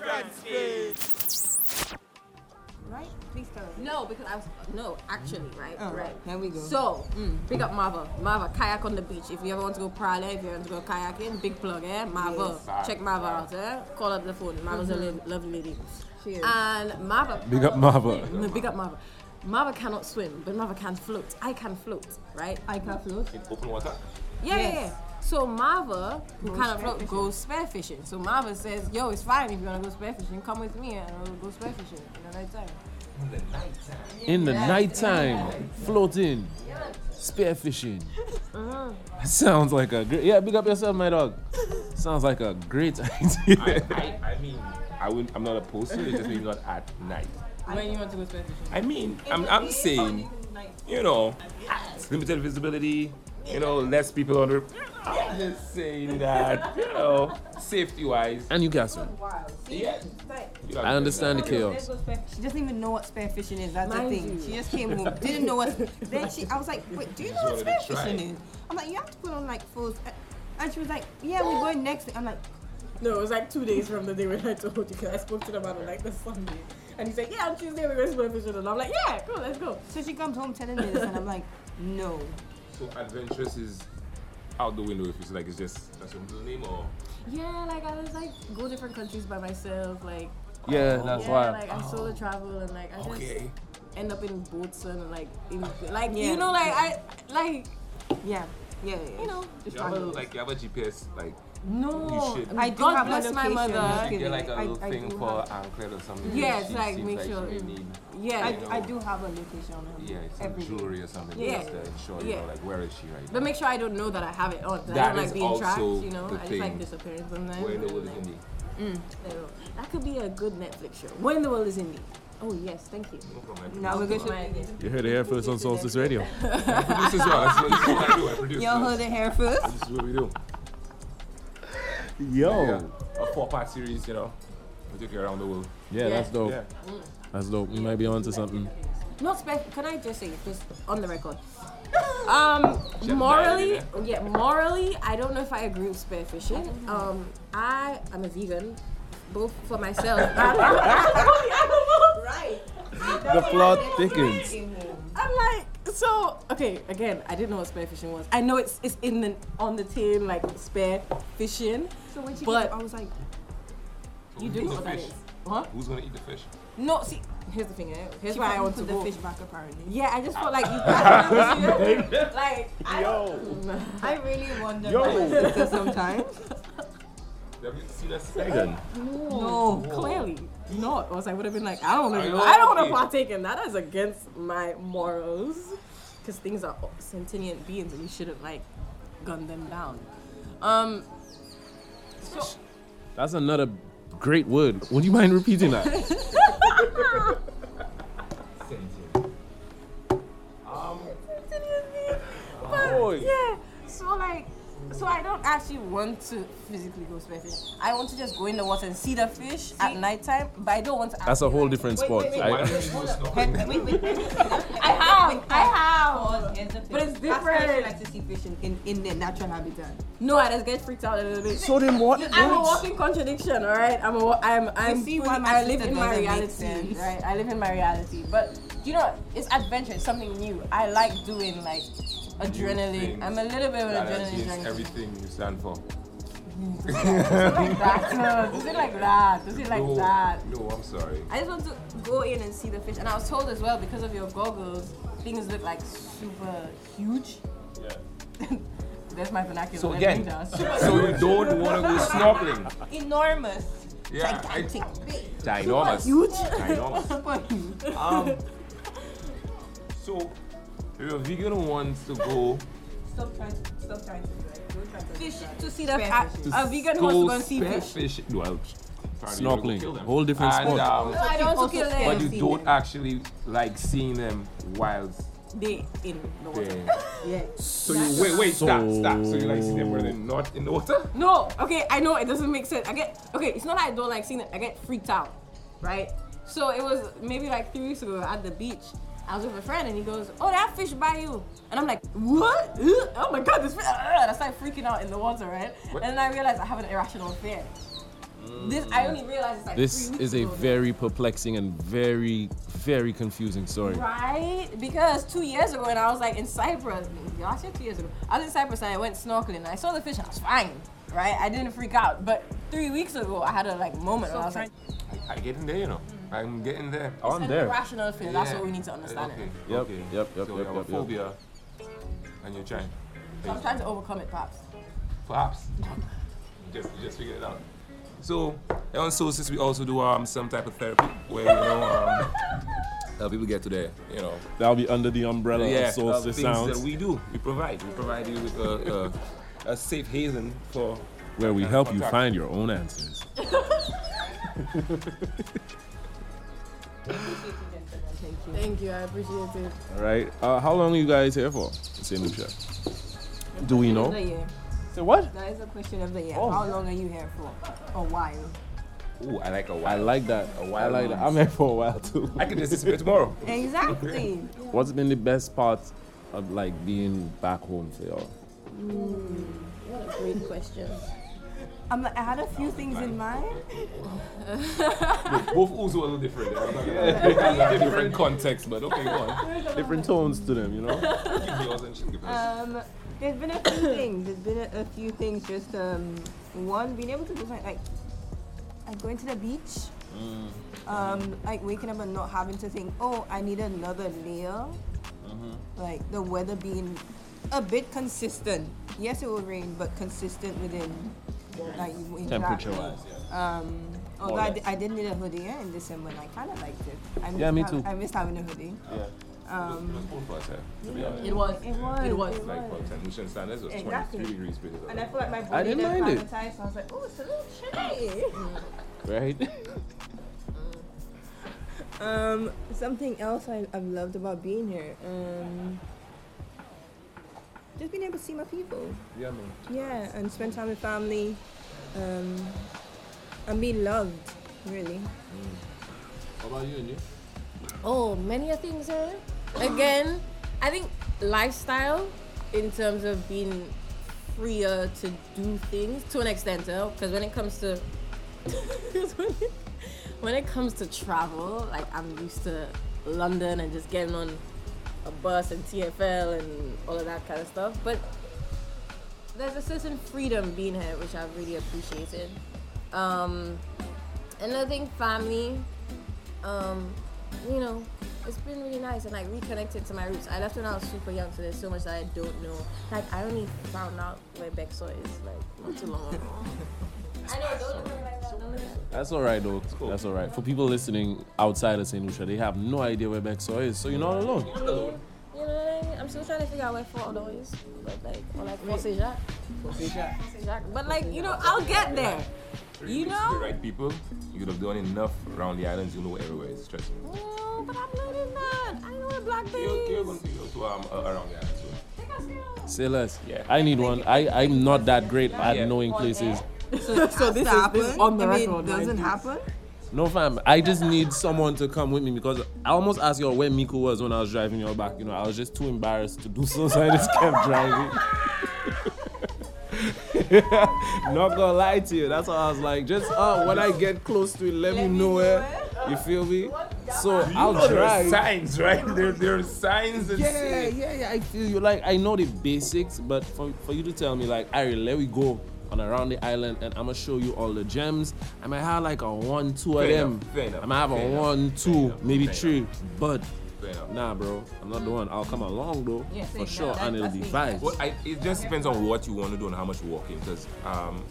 S12: Right? Please tell me. No, because I was no, actually, right?
S13: Oh,
S12: right.
S13: here we go.
S12: So, mm, big up Marva. Marva, kayak on the beach. If you ever want to go prowling, if you want to go kayaking, big plug, eh? Marva.
S13: Yes.
S12: Check Marva out, eh? Call up the phone. Marva's a
S13: Mhm.
S12: lo- lovely lady.
S13: She is.
S12: And Marva.
S1: Big up Marva.
S12: No, big up Marva. Marva cannot swim, but Marva can float. I can float, right?
S13: I can float.
S11: In open water?
S12: Yeah, yeah,
S13: Yes.
S12: yeah. So Marva, who kind of float, goes spearfishing. So Marva says, "Yo, it's fine if you wanna go spearfishing. Come with me and we'll go spearfishing in the night nighttime."
S1: In the
S12: Yeah.
S1: nighttime, floating, spearfishing.
S12: Uh-huh.
S1: That sounds like a great. Yeah, big up yourself, my dog. Sounds like a great *laughs* idea.
S11: I, I, I mean, I wouldn't, I'm not opposed to it, just maybe not at night.
S12: When you want to go spearfishing?
S11: I mean, I'm, I'm saying, you know, limited visibility, you know, less people on the. I'm just saying that, you know, safety wise.
S1: and you got some.
S11: Yeah. You
S1: I understand the chaos.
S13: She doesn't even know what spearfishing is. That's
S12: Mind
S13: the thing.
S12: you.
S13: She just came home, didn't know what. *laughs* Then she, I was like, wait, do you know what
S11: Just wanted to try.
S13: spearfishing is? I'm like, you have to put on like full. And she was like, yeah, we're going next. week." I'm like,
S12: No, it was like two days from the day when I told you because I spoke to them on like the Sunday. And he's like, yeah, on Tuesday we're going to spearfishing. And I'm like, yeah, cool, let's go.
S13: so she comes home telling me this, and I'm like, no.
S11: So adventurous is out the window if it's like it's just that's your middle name or.
S12: Yeah, like I was like go different countries by myself, like
S1: Yeah, that's
S12: yeah,
S1: why.
S12: like I solo oh. travel and like I just
S11: Okay.
S12: end up in boats and like in like
S13: Yeah.
S12: you know like I like
S13: Yeah, yeah, yeah.
S12: you know
S11: You have a, like you have a GPS like.
S12: No
S11: You should.
S12: I
S13: I do
S12: God
S13: have
S12: bless
S13: a
S12: my
S13: location.
S12: mother.
S11: You get like a
S13: I-
S11: little
S13: I
S11: thing
S13: do
S11: for
S13: have-
S11: anklet or something.
S12: Yes,
S11: she
S12: like,
S11: seems
S12: make
S11: she
S12: sure-
S11: may need.
S12: Yeah,
S13: I, I do have a location on him.
S11: Yeah, some
S13: every day.
S11: jewelry or something.
S12: Yeah.
S11: Just to ensure you
S12: Yeah.
S11: know, like where is she right
S12: but
S11: now?
S12: But make sure I don't know that I have it on. That I
S11: That
S12: don't like
S11: is
S12: being tracked, you know.
S11: the
S12: I just like
S11: thing.
S12: disappearing sometimes.
S11: Where in the
S12: and,
S11: world is
S12: like,
S11: Indy?
S12: Mm, there you go. That could be a good Netflix show. When the world is indie. Oh yes, thank you.
S13: Now we're going
S12: My idea.
S1: You heard it here first on Soulstice Radio.
S11: Produce as well. That's what, that's I do. I produce.
S13: Y'all heard it here first.
S11: This is what we do.
S1: Yo.
S11: Yeah. A four part series, you know. We took you around the world.
S1: Yeah, that's dope.
S11: Yeah.
S1: That's dope. We might be onto something.
S12: Not spec. Can I just say just on the record? *laughs* Um, morally, yeah, morally, I don't know if I agree with spearfishing. Um, I am a vegan, both for myself. and- *laughs* right.
S1: The plot thickens.
S12: I'm like, so okay. Again, I didn't know what spearfishing was. I know it's it's in the on the tin like spear fishing.
S13: So when she
S12: But-
S13: came, I was like,
S12: You do know
S11: the
S12: what that
S11: fish?
S12: is. What?
S11: Who's gonna eat the fish?
S12: No, see, here's the thing. Eh? Here's
S13: she
S12: why I
S13: probably
S12: want to
S13: put
S12: go.
S13: the fish back apparently.
S12: Yeah, I just felt like you. *laughs* can't like I don't-
S13: I really wonder
S1: Yo.
S13: sister sometimes. *laughs*
S11: Have you seen that second?
S12: No, clearly not. Or else I would have been like, I don't want
S11: I
S12: to.
S11: know,
S12: I don't want to partake in that. That's against my morals. Because things are sentient beings, and you shouldn't like gun them down. Um. So,
S1: That's another great word. Would you mind repeating that? *laughs*
S11: Um,
S12: but, yeah. So like, so I don't actually want to physically go spearfishing. I want to just go in the water and see the fish at nighttime, but I don't want to.
S1: That's a whole different
S12: Wait,
S1: sport.
S12: wait, wait,
S1: I-
S11: you. *laughs*
S12: I have, I have.
S13: Pause, here's the
S12: But it's
S13: thing. That's why she
S12: different.
S13: likes to see fish in, in, in their natural habitat.
S12: No, I just get freaked out a little bit.
S1: So then what?
S12: I'm a walking contradiction, all right. I'm a, wa- I'm, I'm.
S13: see
S12: fully-
S13: why my
S12: I live in my reality, right? I live in my reality, but you know, it's adventure. It's something new. I like doing like adrenaline. I'm a little bit of an adrenaline junkie.
S11: everything you stand for.
S12: Does it like that? Does it like that? It like
S11: no,
S12: that?
S11: No, I'm sorry.
S12: I just want to go in and see the fish, and I was told as well because of your goggles, things look like super huge.
S11: Yeah. *laughs*
S12: That's my vernacular.
S11: So again. So you don't want to go snorkeling?
S13: Enormous.
S11: Yeah, I,
S13: Gigantic. Big.
S11: ginormous.
S12: huge.
S11: Ginormous.
S13: Super huge. *laughs*
S11: Um, *laughs* so if a vegan who wants to go
S13: Stop trying to, stop trying to do try to
S12: Fish to see the
S13: Spear
S12: a, a vegan wants to go and see fish.
S11: fish- Well, apparently you wanna go
S1: Snorkeling.
S11: kill them.
S1: Whole different
S11: and,
S1: sport.
S11: Um,
S12: No, I don't want kill them.
S11: but you don't
S13: them.
S11: actually like seeing them whilst
S12: They in the water.
S11: they're. *laughs*
S12: Yeah.
S11: So you wait, wait, stop, stop. So you like seeing them when they're not in the water?
S12: No, okay, I know it doesn't make sense. I get okay. It's not that I don't like seeing it. I get freaked out, right? So it was maybe like three weeks ago at the beach. I was with a friend and he goes, "Oh, that fish by you," and I'm like, "What? Ugh, Oh my god, this fish!" Ugh, And I started freaking out in the water, right?
S11: What?
S12: And then I realized I have an irrational fear. This I only realized it's like
S1: This
S12: three weeks
S1: is a
S12: ago.
S1: very perplexing and very, very confusing story.
S12: Right? Because two years ago, when I was like in Cyprus, last year, two years ago, I was in Cyprus and I went snorkeling and I saw the fish and I was fine, right? I didn't freak out. But three weeks ago, I had a like moment where I was like,
S11: I, I in there, you know. I'm getting there.
S1: Oh, I'm
S12: an
S1: there.
S12: irrational fear. That's
S11: Yeah.
S12: what we need to understand.
S11: Okay.
S12: It.
S1: Yep,
S11: okay.
S1: yep, yep,
S11: So
S1: yep,
S11: you have
S1: yep,
S11: a
S1: yep.
S11: phobia, and you're trying.
S12: So I'm trying to overcome it, perhaps.
S11: Perhaps. *laughs* just, just figure it out. So, on Soulstice, we also do um, some type of therapy where, you know, um, *laughs* uh, people get to their, you know.
S1: That'll be under the umbrella
S11: yeah,
S1: of Soulstice
S11: uh, things
S1: Sounds.
S11: that we do. We provide. We provide you with a, a, a safe haven for.
S1: where we help you
S11: contact.
S1: find your own answers. *laughs*
S12: Thank you, Thank you. I appreciate it.
S1: All right. Uh, how long are you guys here for? Say new chef. Do we know?
S13: Of the
S1: what?
S13: That is a question of the year.
S1: Oh.
S13: How long are you here for? A while.
S11: Ooh, I like a while.
S1: I like that.
S11: A
S1: I
S11: while I
S1: like that. I'm here for a while too. *laughs*
S11: I can just disappear tomorrow.
S13: Exactly.
S1: What's been the best part of like being back home for y'all?
S12: Mm, what a great question.
S13: I'm like, I had a few things in mind.
S11: Both oohs were a little different. I'm not gonna lie. different context, but okay, go on.
S1: Different tones to them, you know.
S11: Give yours and she'll give hers.
S13: Um, there's been a few things. There's been a, a few things. Just um, one, being able to just like, like, like going to the beach. Um, like waking up and not having to think, oh, I need another layer. Like the weather being a bit consistent. Yes, it will rain, but consistent within like you- in that
S1: Temperature-wise,
S13: range. Um, although
S1: More or
S13: I,
S1: less.
S13: di- I did need a hoodie yeah, in December, and I kind of liked it. I missed
S1: Yeah, me
S13: hav-
S1: too.
S13: I missed having a hoodie.
S11: Yeah.
S13: Um,
S11: It was cold for us, eh, to be honest.
S12: It was.
S13: It was.
S12: It was.
S13: It
S11: Like
S13: was.
S11: for St. Lucian standards, it was
S13: Exactly.
S11: 23 degrees. pretty
S13: And I feel like my body
S1: I didn't
S13: didn't
S1: mind it.
S13: so I was like, oh, it's a little chilly.
S1: Right? *laughs*
S13: Um, something else I, I've loved about being here. Um, just being able to see my people.
S1: Yeah, man.
S13: Yeah, and spend time with family. Um, and be loved, really. Mm.
S1: How about you and you?
S12: Oh, many a things here. Again, I think lifestyle in terms of being freer to do things to an extent, eh? though, because when it comes to when, *laughs* it, when it comes to travel, like I'm used to London and just getting on a bus and TFL and all of that kind of stuff. But there's a certain freedom being here, which I've really appreciated. Um, another thing, family. Um, you know, it's been really nice and like reconnected to my roots. I left when I was super young, so there's so much that I don't know. Like I only found out where Bexon is like not too long ago. *laughs* I know, don't look at me like that. Don't look at.
S1: That's all right though. That's all right. For people listening outside of St. Lucia, they have no idea where Bexon is, so you're not alone.
S12: You know what I mean? I'm still trying to figure out where Fort Odo is, but like, or like Fond Saint Jacques. Fond Saint Jacques. But like, you know, I'll get there. You
S11: The
S12: know?
S11: right people, you could have done enough around the islands, you know everywhere is. Trust me.
S12: Oh, but I'm learning that. I know where Black Bay
S11: You're, you're
S12: is.
S11: going to go to um, uh, around the islands.
S1: Say less.
S11: Yeah.
S1: I need one. I, I'm not that great at
S11: Yeah.
S1: knowing places.
S13: So, *laughs* so this, is, this is on the record. It doesn't happen.
S1: No fam, I just need someone to come with me because I almost asked y'all where Micoud was when I was driving y'all back. You know, I was just too embarrassed to do so, so I just kept driving. *laughs* Not gonna lie to you, that's why I was like, just uh, when I get close to it, let, me know where. You feel me? So I'll
S11: know there are signs, right? There, there are signs that
S1: Yeah, yeah, yeah. I feel you. Like I know the basics, but for, for you to tell me like, Ari, let we go on around the island, and I'm gonna show you all the gems. I might have like a one, two of
S11: Fair
S1: them.
S11: enough, fair enough,
S1: I might have
S11: fair
S1: a
S11: enough,
S1: one, two,
S11: enough,
S1: maybe
S11: fair
S1: three. But
S11: Fair
S1: nah, bro, I'm not the one. I'll come along though,
S13: Yeah,
S1: for sure,
S13: That- that-
S1: and it'll be
S13: me.
S1: vibes.
S11: Well, I, it just depends on what you want to do and how much you walk in. Because um,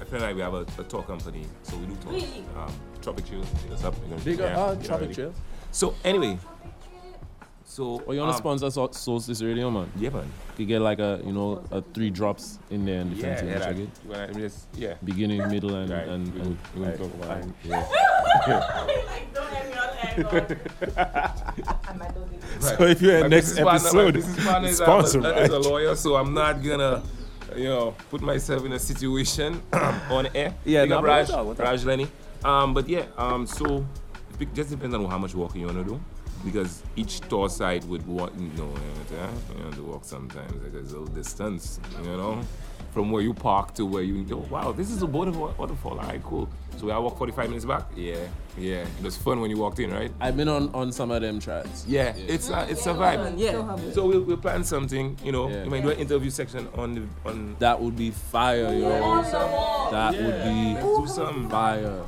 S11: I feel like we have a, a tour company, so we do tours.
S12: Really?
S11: Um, Tropic Chill, big us up. Gonna-
S1: Big up,
S11: yeah,
S1: uh, Tropic
S11: already.
S1: Chill.
S11: So anyway, so
S1: Oh, you wanna
S11: um,
S1: sponsor Sol- Soulstice Radio, man?
S11: Yeah, man.
S1: You get like a, you know, a three drops in there and
S11: Yeah,
S1: different
S11: yeah,
S1: things.
S11: like,
S1: it.
S11: well, I mean, just- yeah.
S1: Beginning, middle, and
S11: Right,
S1: and,
S11: we
S1: and,
S11: will- we will
S1: right,
S11: talk about it. *laughs*
S1: So if you're
S11: My
S1: at next
S11: business partner- my
S1: episode,
S11: business partner is,
S1: sponsor,
S11: um, a,
S1: right?
S11: is a lawyer, so I'm not gonna, you know, put myself in a situation *clears throat* on air.
S1: Yeah, no,
S11: Raj,
S1: what's up, what's up?
S11: Raj Lenny. Um, but yeah, um, so it just depends on how much walking you wanna do. Because each tour site would want, you know, you have to walk sometimes. Like there's a little distance, you know, from where you park to where you. Oh, wow, this is a waterfall. waterfall. All right, cool. So I walk 45 minutes back. Yeah, yeah. It was fun when you walked in, right?
S1: I've been on on some of them tracks.
S11: Yeah, it's a, it's a vibe.
S12: Yeah.
S11: So we'll, we'll plan something, you know.
S1: Yeah.
S11: You might do an interview section on the on.
S1: That would be fire, yo. That would be
S11: Let's do some.
S1: fire.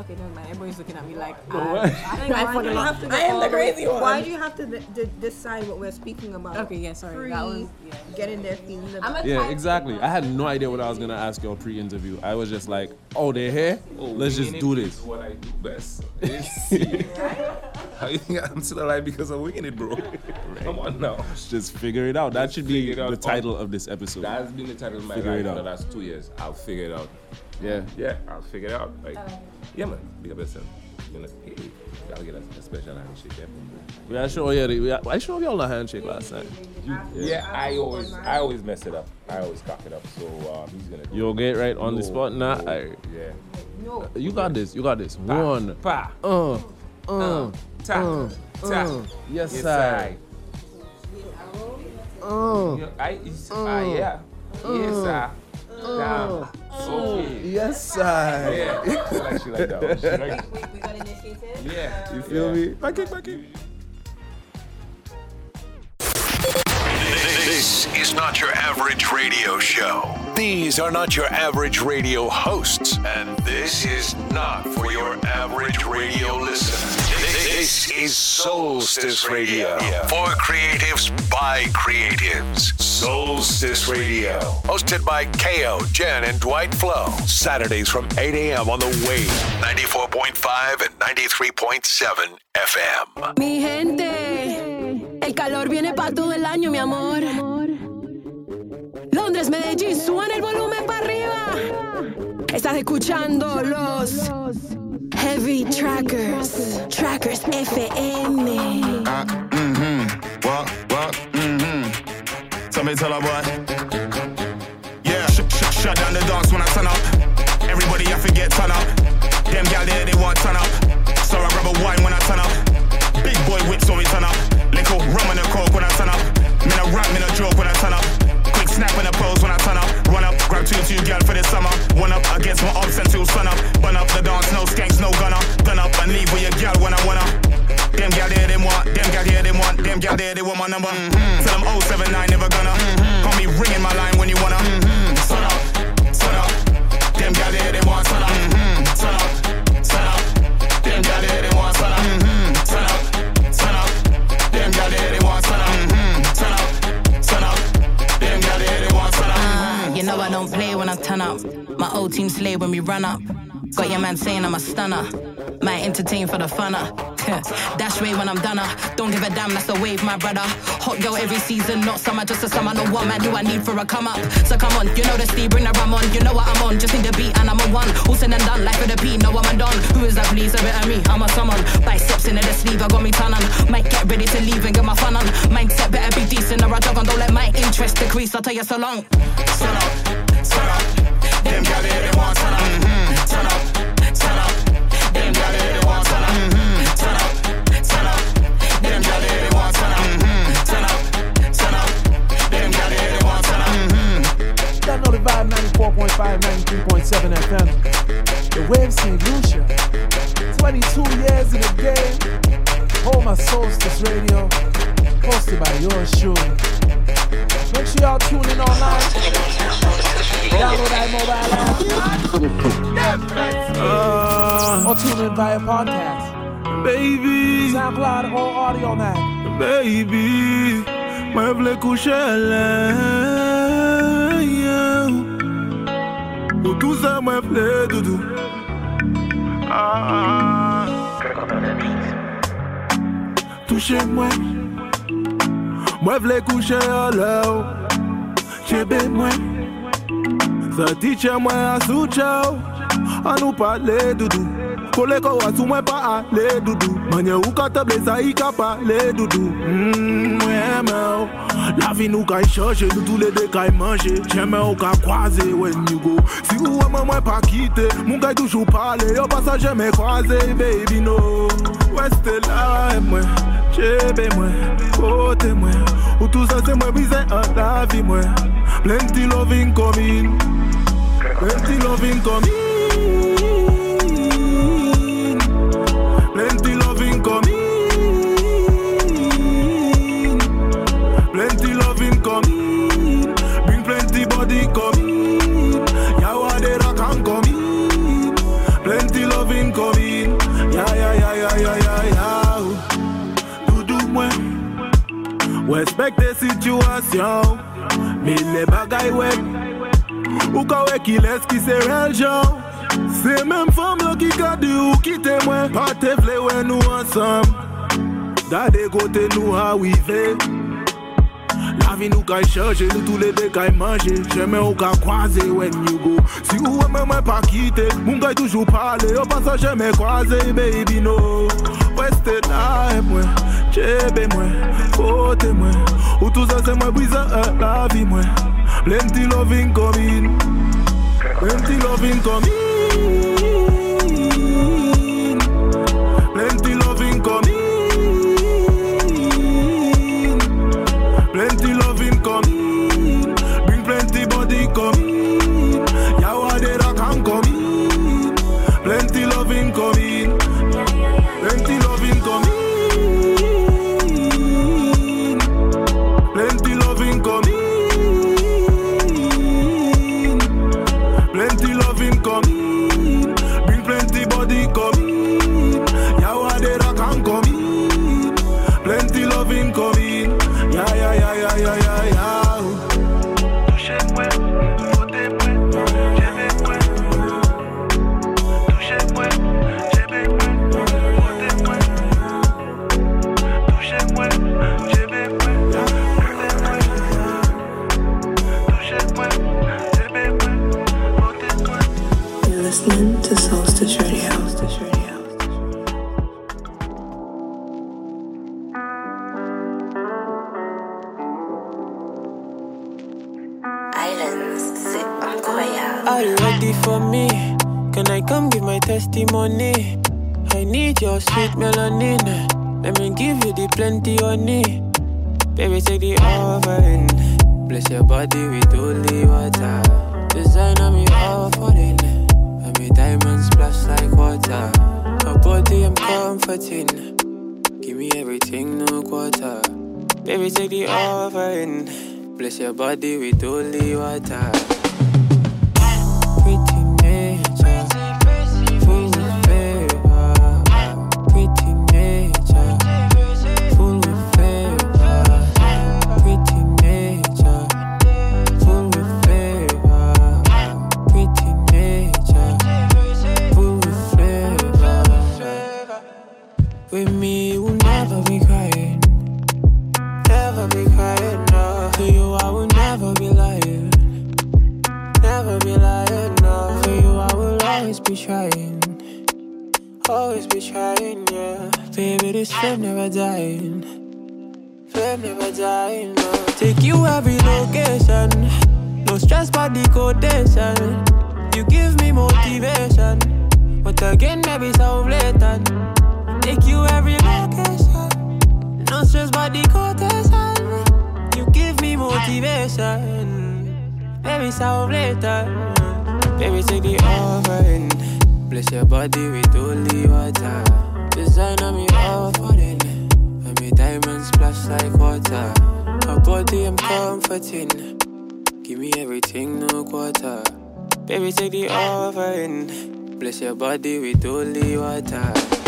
S12: Okay, never mind. Everybody's looking at me like
S1: ah,
S12: I. *laughs* I I
S13: Why do you have to
S12: I am the
S13: the
S12: crazy one.
S13: Why do you have to de- de- decide what we're speaking about?
S12: Okay, yeah, sorry.
S13: Pre-
S12: That was
S13: getting their feelings.
S12: I'm a
S1: Yeah, exactly. I had no idea what I was gonna ask you on pre-interview. I was just like, "Oh, they're here. Oh, Let's just do this."
S11: is What I do best. Is- *laughs* How you think I'm still alive because I'm winging it, bro? Come on now.
S1: Just figure it out. That
S11: Just
S1: should be the
S11: out.
S1: title of this episode.
S11: That has been the title of my
S1: Figure
S11: life for the last two years. I'll figure it out.
S1: Yeah.
S11: Yeah, I'll figure it out. Like, yeah, man. Big up yourself. You know, hey, gotta get a, a special handshake. Yeah,
S1: We I show yeah, we I showed y'all a handshake last night.
S11: yeah. I always, I always mess it up. I always cock it up. So um, he's gonna.
S1: You'll get right on the spot now.
S11: no,
S1: Alright.
S11: Yeah. No.
S1: You got this. You got this.
S11: Pa,
S1: One.
S11: pa.
S1: Uh. Uh.
S11: Uh, ta,
S1: uh,
S11: ta.
S1: uh. Yes,
S11: Yes,
S1: sir. Uh.
S11: Yeah, I, it's,
S1: Uh.
S11: ah, yeah. Yes, sir. Damn. Oh. Oh. Okay.
S1: Yes, sir.
S11: Yeah. like she like that. one. She like Yeah.
S1: You feel me?
S11: Back it, back it.
S5: This is not your average radio show. These are not your average radio hosts. And this is not for your average radio listener. This is Soulstice Radio. For creatives by creatives. Soulstice Radio. Hosted by Kayo, Gen, and Dwight Flow. Saturdays from 8 a.m. on the Wave. 94.5 and 93.7 FM.
S21: Mi gente, el calor viene para todo el año, mi amor. Londres, Medellín, suban el volumen para arriba. Estás escuchando los Heavy Trackerz, Trackers FM.
S3: Uh, mm-hmm. What, what, mm-hmm. Somebody tell her boy. Yeah, sh- sh- shut down the dance when I turn up. Everybody I forget turn up. Them gal there they want turn up. So I grab a wine when I turn up. Big boy whips when we turn up. Little rum and a coke when I turn up. Me no rap, me no joke when I turn up. Snap and a pose when I turn up. Run up, grab two two gal for the summer. One up against my ops until sun up. Burn up the dance, no skanks, no gunner. Gun up and leave with your gal when I wanna. Them gal there they want, them gal here they want, them gal there they want my number. Mm-hmm.
S21: Team slay when we run up. Got your man saying I'm a stunner. Might entertain for the funner. Dash way when I'm done. uh. Don't give a damn, that's the wave, my brother. Hot girl every season, not summer, just a summer. No what man do I need for a come up? So come on, you know the steed, bring the rum on. You know what I'm on, just need the beat and I'm a one. All said and done, life with the know what I'm done. Who is that, please? A bit of me, I'm a someone. Biceps into the sleeve, I got me ton on. Might get ready to leave and get my fun on. Mindset better be decent or I jog on. Don't let my interest decrease, I'll tell you so long.
S3: Sun up, sun up.
S1: 94.5, 93.7 FM. The Wave St. Lucia. 22 years in the game. Home of Soulstice Radio. Hosted by yours truly. Make sure y'all tune in online. Download that mobile app. Uh. or tune in via podcast.
S22: Baby.
S1: SoundCloud or Audiomack.
S22: Baby, mwen vle Ou tout sa mwen vle doudou. Ah. Touche mwen Mwen vle kouche lè ou Chebe mwen Sa tiche mwen asou chow An nou pale doudou Kole ko sou mwen pa ale doudou Manye ou ka te blesa i ka pale doudou mm, Mwen mm, mè ou. La vi nou ka e i chanje Nou tou le de ka i manje. Jeme ou ka kwaze when you go. Si ou eme mwen pa kite. Mwen ka i toujou pale Yo pasa jeme kwaze. Baby no. Weste la e mwen Chebe mwen Kote mwen. Ou tou sa se mwen bize an la vi mwen. Plenty loving coming Plenty loving coming Respekte situasyon Mil e bagay wek Ou ka wek iles ki se reljan Se menm fom yo ki kade ou kite mwen Pate vle we nou ansam. Dade kote nou hawive La vi nou kay chanje, nou tou le de kay manje Jeme ou ka kwaze when you go. Si ou weme mwen pa kite, moun kay toujou pale Yo pa sa jeme kwaze, baby no. Weste euh, la e mwen, chebe mwen, kote mwen Ou tou sa se mwen bwize e la vi mwen Plenty loving coming Plenty loving coming Plenty loving coming
S20: take you every location, no stress but the quotation. You give me motivation, but again maybe so blatant. Take you every location, no stress but the quotation. You give me motivation, baby so blatant. Baby take the offering, bless your body with holy water. Design on me offering, and me diamonds splash like water. Her body I'm comforting, give me everything no quarter. Baby take the offering, bless your body with holy water.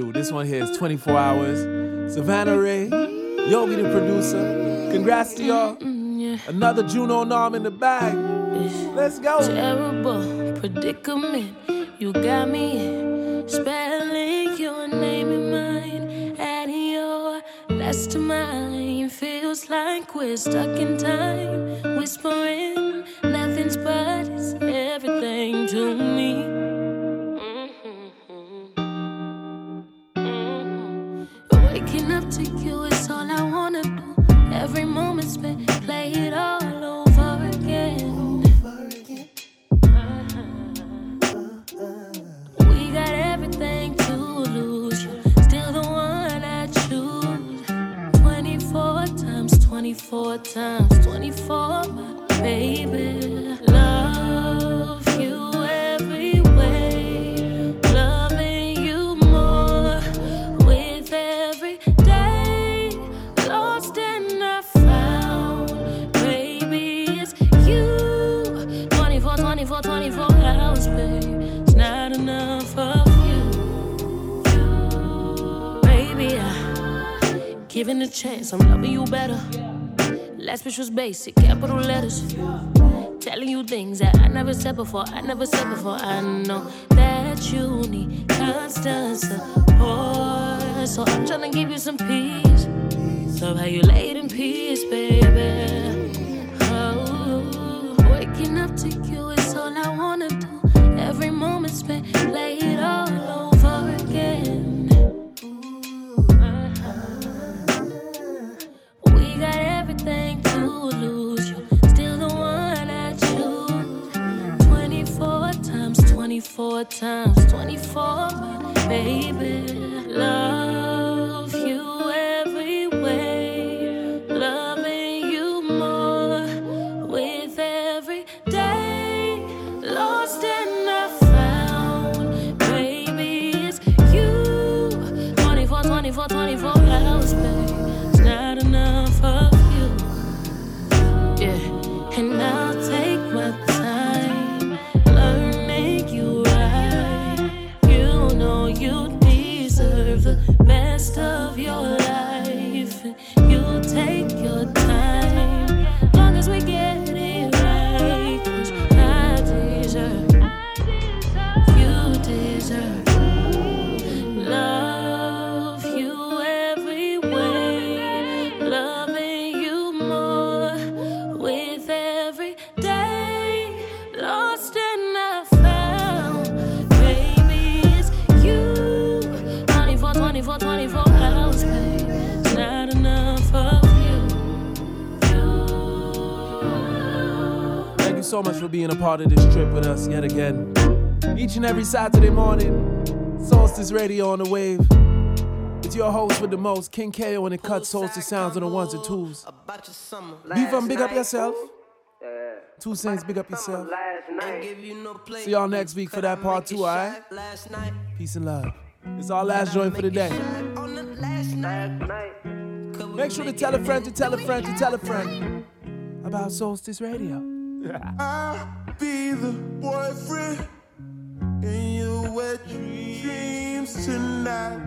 S1: Do. This one here is 24 hours. Savannah Ré, Yogi the producer. Congrats to y'all. Mm, mm, Another Juno nom in the bag. Let's go.
S8: Terrible predicament. You got me in. spelling your name in mine, adding your last to mine feels like we're stuck in time, whispering nothing's but 24 times, 24, my baby. Love you every way. Loving you more with every day. Lost and I found. Baby, it's you. 24, 24, 24 hours, babe. It's not enough of you. Baby, I given a chance, I'm loving you better. Last bitch was basic, capital letters. Telling you things that I never said before, I never said before. I know that you need constant support. So I'm tryna give you some peace. So how you laid in peace, baby. Times, 24, my baby. Love with
S1: us yet again. Each and every Saturday morning, Soulstice Radio on the wave. It's your host with the most, King Kayo, and it cuts Soulstice sounds on the ones and twos. Beef and big up yourself. Twossaints, big up yourself. See y'all next week for that part two, alright? Peace and love. It's our last joint for the day. Make sure to tell a friend to tell a friend to tell a friend about Soulstice Radio.
S17: I'll be the boyfriend in your wet dreams tonight.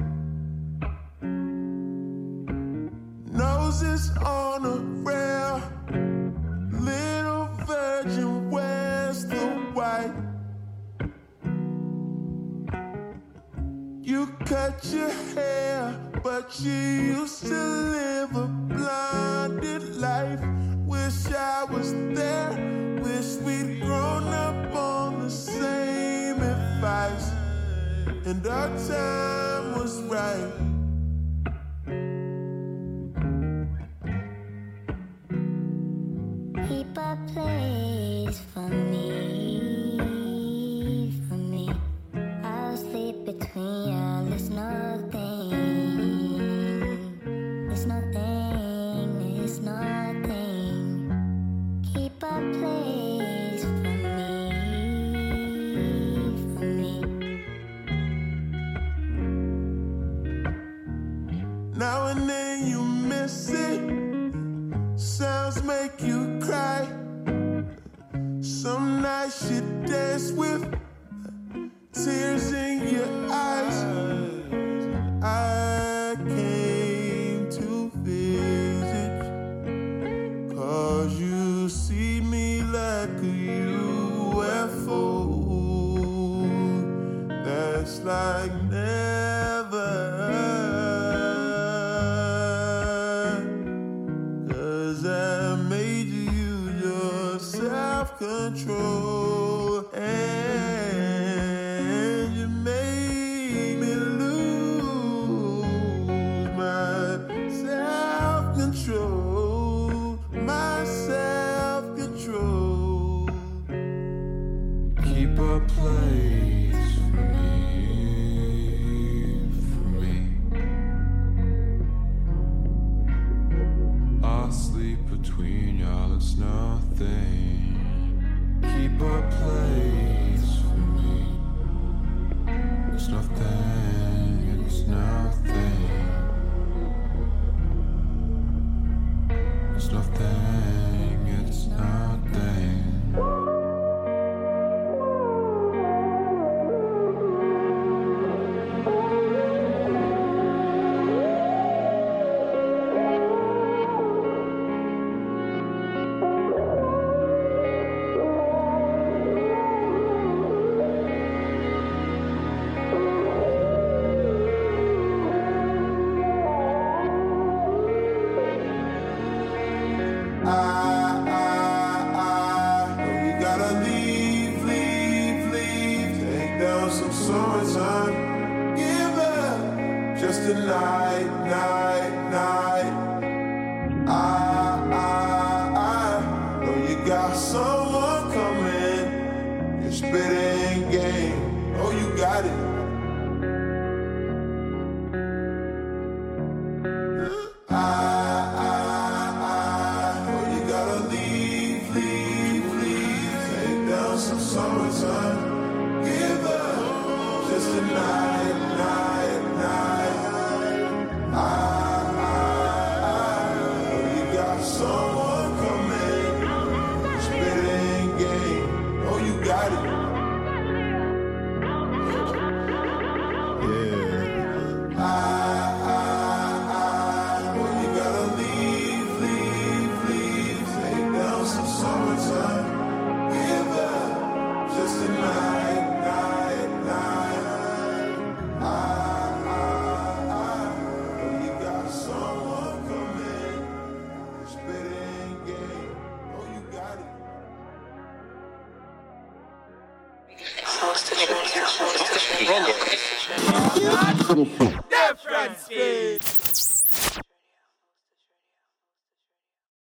S17: Noses on a rail, little virgin wears the white. You cut your hair, but you used to live a blinded life. Wish I was there, wish we'd grown up on the same advice, and our time was right.